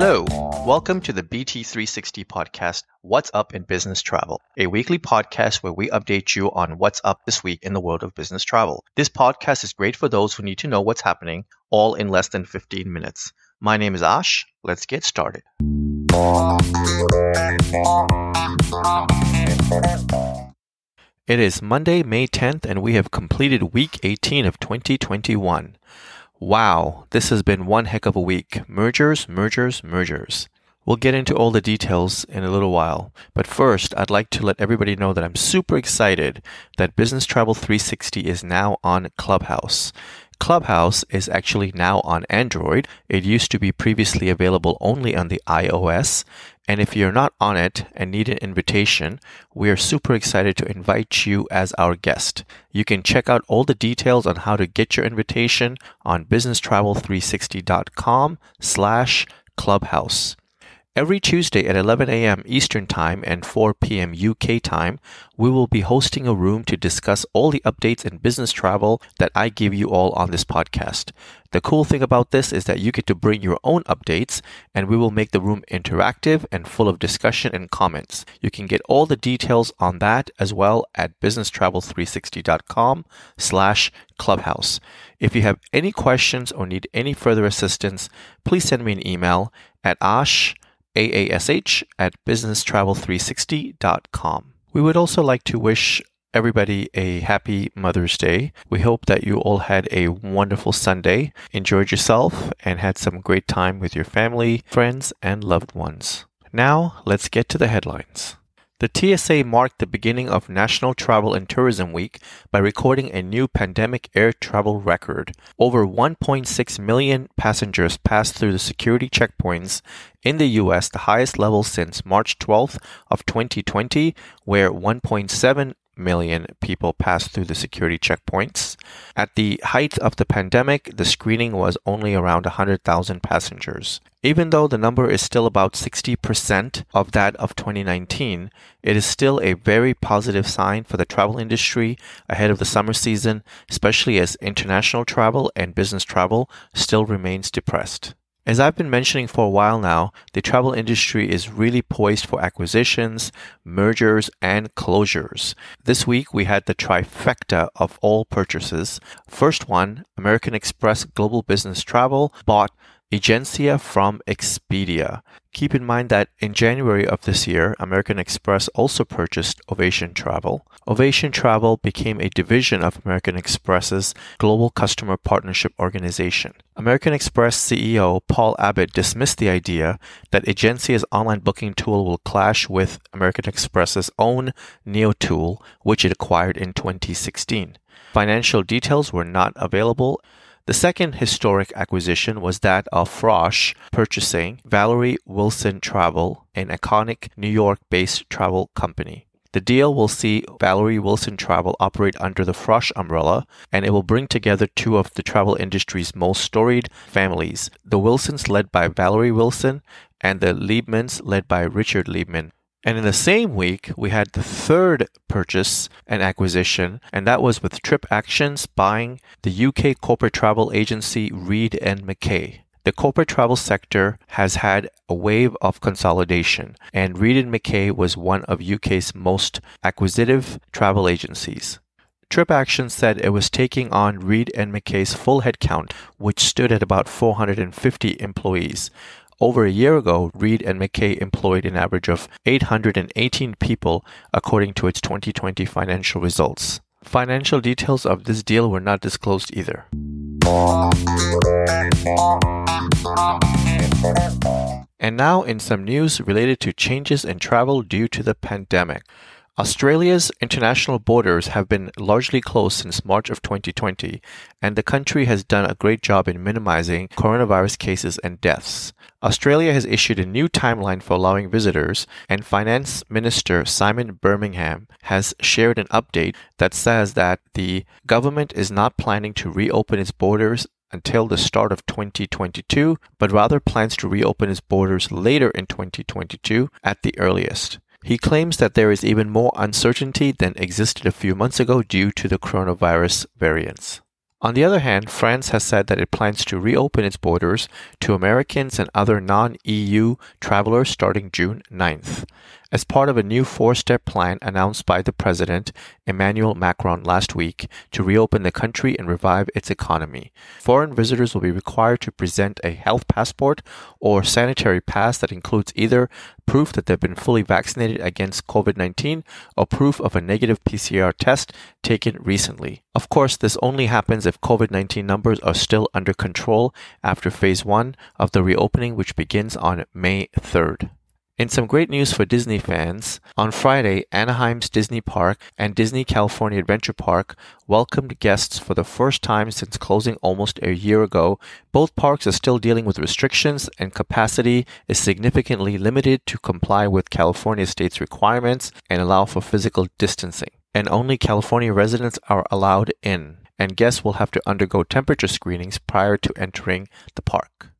Hello, welcome to the BT360 podcast, What's Up in Business Travel, a weekly podcast where we update you on what's up this week in the world of business travel. This podcast is great for those who need to know what's happening, all in less than 15 minutes. My name is Ash. Let's get started. It is Monday, May 10th, and we have completed week 18 of 2021. Wow, this has been one heck of a week. Mergers, mergers, mergers. We'll get into all the details in a little while, but first, I'd like to let everybody know that I'm super excited that Business Travel 360 is now on Clubhouse. Clubhouse is actually now on Android. It used to be previously available only on the iOS. And if you're not on it and need an invitation, we are super excited to invite you as our guest. You can check out all the details on how to get your invitation on businesstravel360.com slash clubhouse. Every Tuesday at 11 a.m. Eastern Time and 4 p.m. UK time, we will be hosting a room to discuss all the updates in business travel that I give you all on this podcast. The cool thing about this is that you get to bring your own updates and we will make the room interactive and full of discussion and comments. You can get all the details on that as well at businesstravel360.com slash clubhouse. If you have any questions or need any further assistance, please send me an email at ash AASH at businesstravel360.com. We would also like to wish everybody a happy Mother's Day. We hope that you all had a wonderful Sunday, enjoyed yourself, and had some great time with your family, friends, and loved ones. Now, let's get to the headlines. The TSA marked the beginning of National Travel and Tourism Week by recording a new pandemic air travel record. Over 1.6 million passengers passed through the security checkpoints in the US, the highest level since March 12th of 2020, where 1.7 million people passed through the security checkpoints. At the height of the pandemic, the screening was only around 100,000 passengers. Even though the number is still about 60% of that of 2019, it is still a very positive sign for the travel industry ahead of the summer season, especially as international travel and business travel still remains depressed. As I've been mentioning for a while now, the travel industry is really poised for acquisitions, mergers, and closures. This week we had the trifecta of all purchases. First one, American Express Global Business Travel bought Egencia from Expedia. Keep in mind that in January of this year, American Express also purchased Ovation Travel. Ovation Travel became a division of American Express's Global Customer Partnership Organization. American Express CEO Paul Abbott dismissed the idea that Egencia's online booking tool will clash with American Express's own Neo tool, which it acquired in 2016. Financial details were not available the second historic acquisition was that of Frosch purchasing Valerie Wilson Travel, an iconic New York based travel company. The deal will see Valerie Wilson Travel operate under the Frosch umbrella, and it will bring together two of the travel industry's most storied families the Wilsons, led by Valerie Wilson, and the Liebmans, led by Richard Liebman. And in the same week, we had the third purchase and acquisition, and that was with TripActions buying the UK corporate travel agency Reed and Mackay. The corporate travel sector has had a wave of consolidation, and Reed and Mackay was one of UK's most acquisitive travel agencies. Trip TripActions said it was taking on Reed and Mackay's full headcount, which stood at about 450 employees, over a year ago, Reed and Mackay employed an average of 818 people according to its 2020 financial results. Financial details of this deal were not disclosed either. And now, in some news related to changes in travel due to the pandemic. Australia's international borders have been largely closed since March of 2020, and the country has done a great job in minimizing coronavirus cases and deaths. Australia has issued a new timeline for allowing visitors, and Finance Minister Simon Birmingham has shared an update that says that the government is not planning to reopen its borders until the start of 2022, but rather plans to reopen its borders later in 2022 at the earliest. He claims that there is even more uncertainty than existed a few months ago due to the coronavirus variants. On the other hand, France has said that it plans to reopen its borders to Americans and other non EU travelers starting June 9th. As part of a new four step plan announced by the President, Emmanuel Macron, last week to reopen the country and revive its economy, foreign visitors will be required to present a health passport or sanitary pass that includes either proof that they've been fully vaccinated against COVID 19 or proof of a negative PCR test taken recently. Of course, this only happens if COVID 19 numbers are still under control after phase one of the reopening, which begins on May 3rd. In some great news for Disney fans, on Friday, Anaheim's Disney Park and Disney California Adventure Park welcomed guests for the first time since closing almost a year ago. Both parks are still dealing with restrictions, and capacity is significantly limited to comply with California state's requirements and allow for physical distancing. And only California residents are allowed in, and guests will have to undergo temperature screenings prior to entering the park.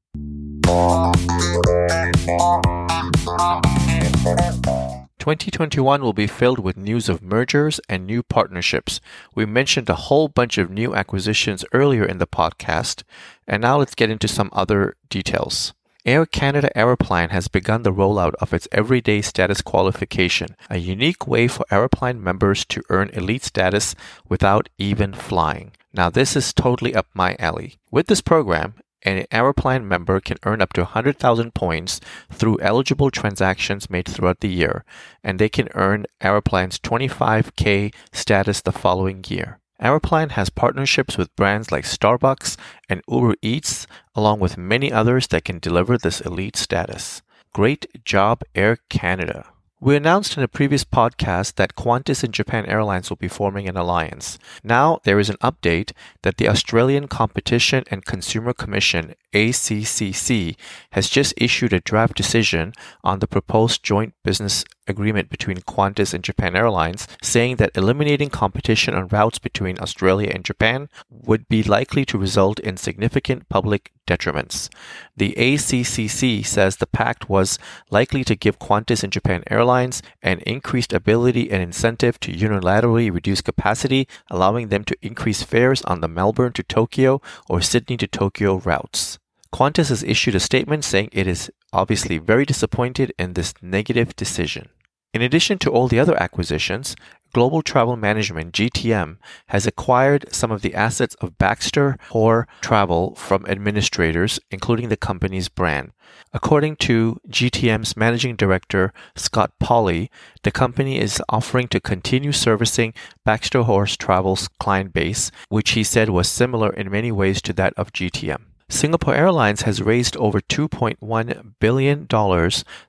2021 will be filled with news of mergers and new partnerships. We mentioned a whole bunch of new acquisitions earlier in the podcast, and now let's get into some other details. Air Canada Aeroplan has begun the rollout of its Everyday Status qualification, a unique way for Aeroplan members to earn elite status without even flying. Now, this is totally up my alley. With this program, an Aeroplan member can earn up to 100,000 points through eligible transactions made throughout the year, and they can earn Aeroplan's 25K status the following year. Aeroplan has partnerships with brands like Starbucks and Uber Eats, along with many others that can deliver this elite status. Great job, Air Canada! We announced in a previous podcast that Qantas and Japan Airlines will be forming an alliance. Now there is an update that the Australian Competition and Consumer Commission, ACCC, has just issued a draft decision on the proposed joint business agreement between Qantas and Japan Airlines, saying that eliminating competition on routes between Australia and Japan would be likely to result in significant public detriments. The ACCC says the pact was likely to give Qantas and Japan Airlines an increased ability and incentive to unilaterally reduce capacity, allowing them to increase fares on the Melbourne to Tokyo or Sydney to Tokyo routes. Qantas has issued a statement saying it is obviously very disappointed in this negative decision. In addition to all the other acquisitions, Global Travel Management GTM has acquired some of the assets of Baxter Hoare Travel from administrators, including the company's brand. According to GTM's managing director Scott Polly, the company is offering to continue servicing Baxter Hoare Travel's client base, which he said was similar in many ways to that of GTM. Singapore Airlines has raised over $2.1 billion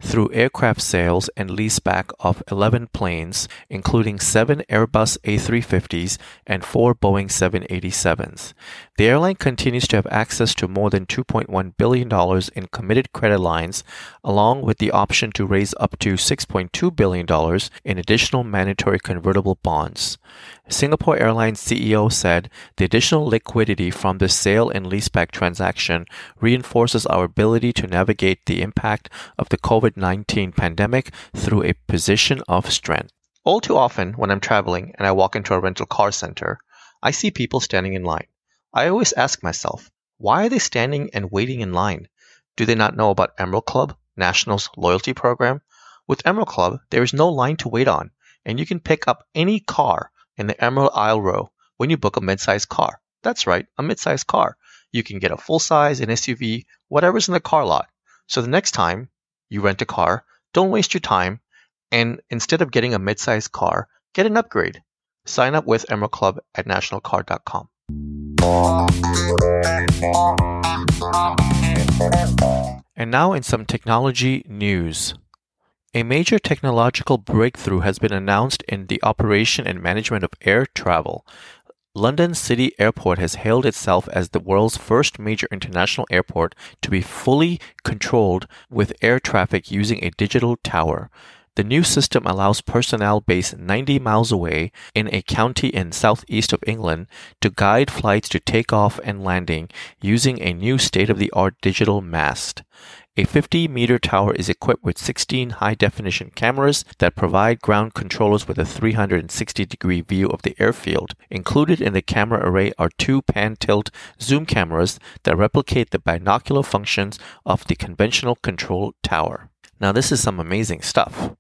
through aircraft sales and leaseback of 11 planes, including seven Airbus A350s and four Boeing 787s. The airline continues to have access to more than $2.1 billion in committed credit lines, along with the option to raise up to $6.2 billion in additional mandatory convertible bonds. Singapore Airlines CEO said the additional liquidity from the sale and leaseback transaction reinforces our ability to navigate the impact of the COVID 19 pandemic through a position of strength. All too often, when I'm traveling and I walk into a rental car center, I see people standing in line. I always ask myself, why are they standing and waiting in line? Do they not know about Emerald Club, National's loyalty program? With Emerald Club, there is no line to wait on, and you can pick up any car in the Emerald Aisle row when you book a midsize car. That's right, a midsize car. You can get a full size, an SUV, whatever's in the car lot. So the next time you rent a car, don't waste your time, and instead of getting a midsize car, get an upgrade. Sign up with Emerald Club at nationalcar.com. And now, in some technology news. A major technological breakthrough has been announced in the operation and management of air travel. London City Airport has hailed itself as the world's first major international airport to be fully controlled with air traffic using a digital tower. The new system allows personnel based 90 miles away in a county in southeast of England to guide flights to takeoff and landing using a new state of the art digital mast. A 50 meter tower is equipped with 16 high definition cameras that provide ground controllers with a 360 degree view of the airfield. Included in the camera array are two pan tilt zoom cameras that replicate the binocular functions of the conventional control tower. Now, this is some amazing stuff.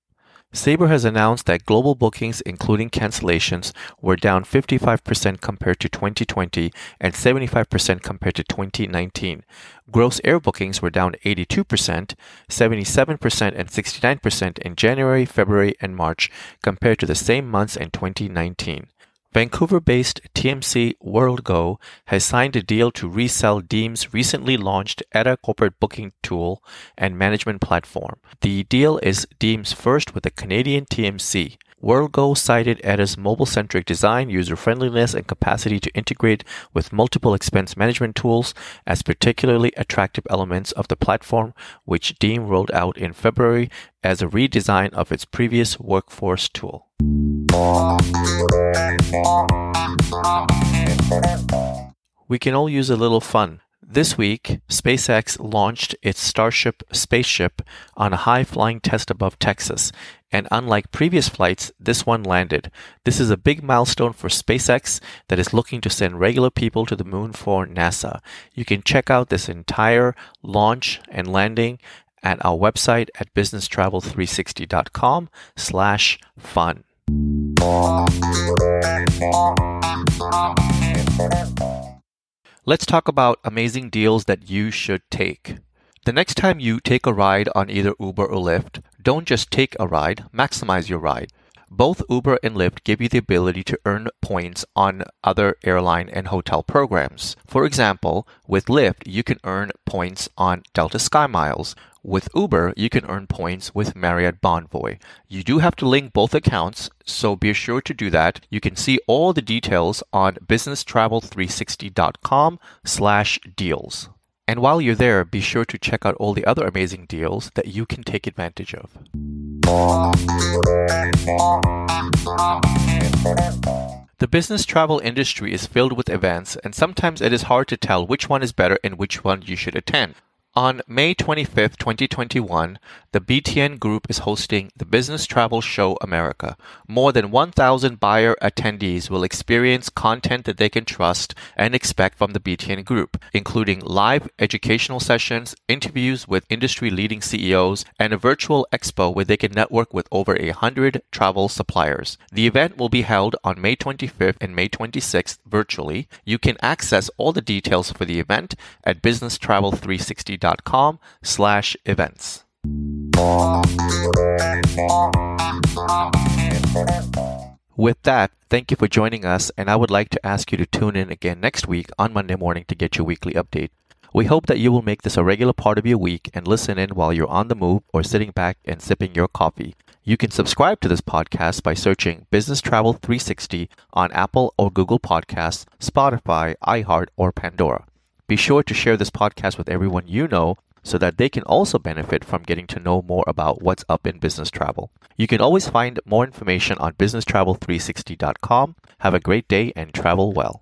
Sabre has announced that global bookings, including cancellations, were down 55% compared to 2020 and 75% compared to 2019. Gross air bookings were down 82%, 77%, and 69% in January, February, and March compared to the same months in 2019. Vancouver based TMC WorldGo has signed a deal to resell Deem's recently launched Etta corporate booking tool and management platform. The deal is Deem's first with a Canadian TMC. WorldGo cited Etta's mobile centric design, user friendliness, and capacity to integrate with multiple expense management tools as particularly attractive elements of the platform, which Deem rolled out in February as a redesign of its previous workforce tool. We can all use a little fun. This week, SpaceX launched its Starship spaceship on a high flying test above Texas, and unlike previous flights, this one landed. This is a big milestone for SpaceX that is looking to send regular people to the moon for NASA. You can check out this entire launch and landing at our website at businesstravel360.com slash fun. Let's talk about amazing deals that you should take. The next time you take a ride on either Uber or Lyft, don't just take a ride, maximize your ride. Both Uber and Lyft give you the ability to earn points on other airline and hotel programs. For example, with Lyft, you can earn points on Delta Sky Miles. With Uber, you can earn points with Marriott Bonvoy. You do have to link both accounts, so be sure to do that. You can see all the details on businesstravel360.com slash deals. And while you're there, be sure to check out all the other amazing deals that you can take advantage of. The business travel industry is filled with events, and sometimes it is hard to tell which one is better and which one you should attend. On May 25, 2021, the BTN Group is hosting the Business Travel Show America. More than 1,000 buyer attendees will experience content that they can trust and expect from the BTN Group, including live educational sessions, interviews with industry leading CEOs, and a virtual expo where they can network with over 100 travel suppliers. The event will be held on May 25th and May 26th virtually. You can access all the details for the event at businesstravel360.com com slash events. With that, thank you for joining us, and I would like to ask you to tune in again next week on Monday morning to get your weekly update. We hope that you will make this a regular part of your week and listen in while you're on the move or sitting back and sipping your coffee. You can subscribe to this podcast by searching Business Travel 360 on Apple or Google Podcasts, Spotify, iHeart, or Pandora. Be sure to share this podcast with everyone you know so that they can also benefit from getting to know more about what's up in business travel. You can always find more information on businesstravel360.com. Have a great day and travel well.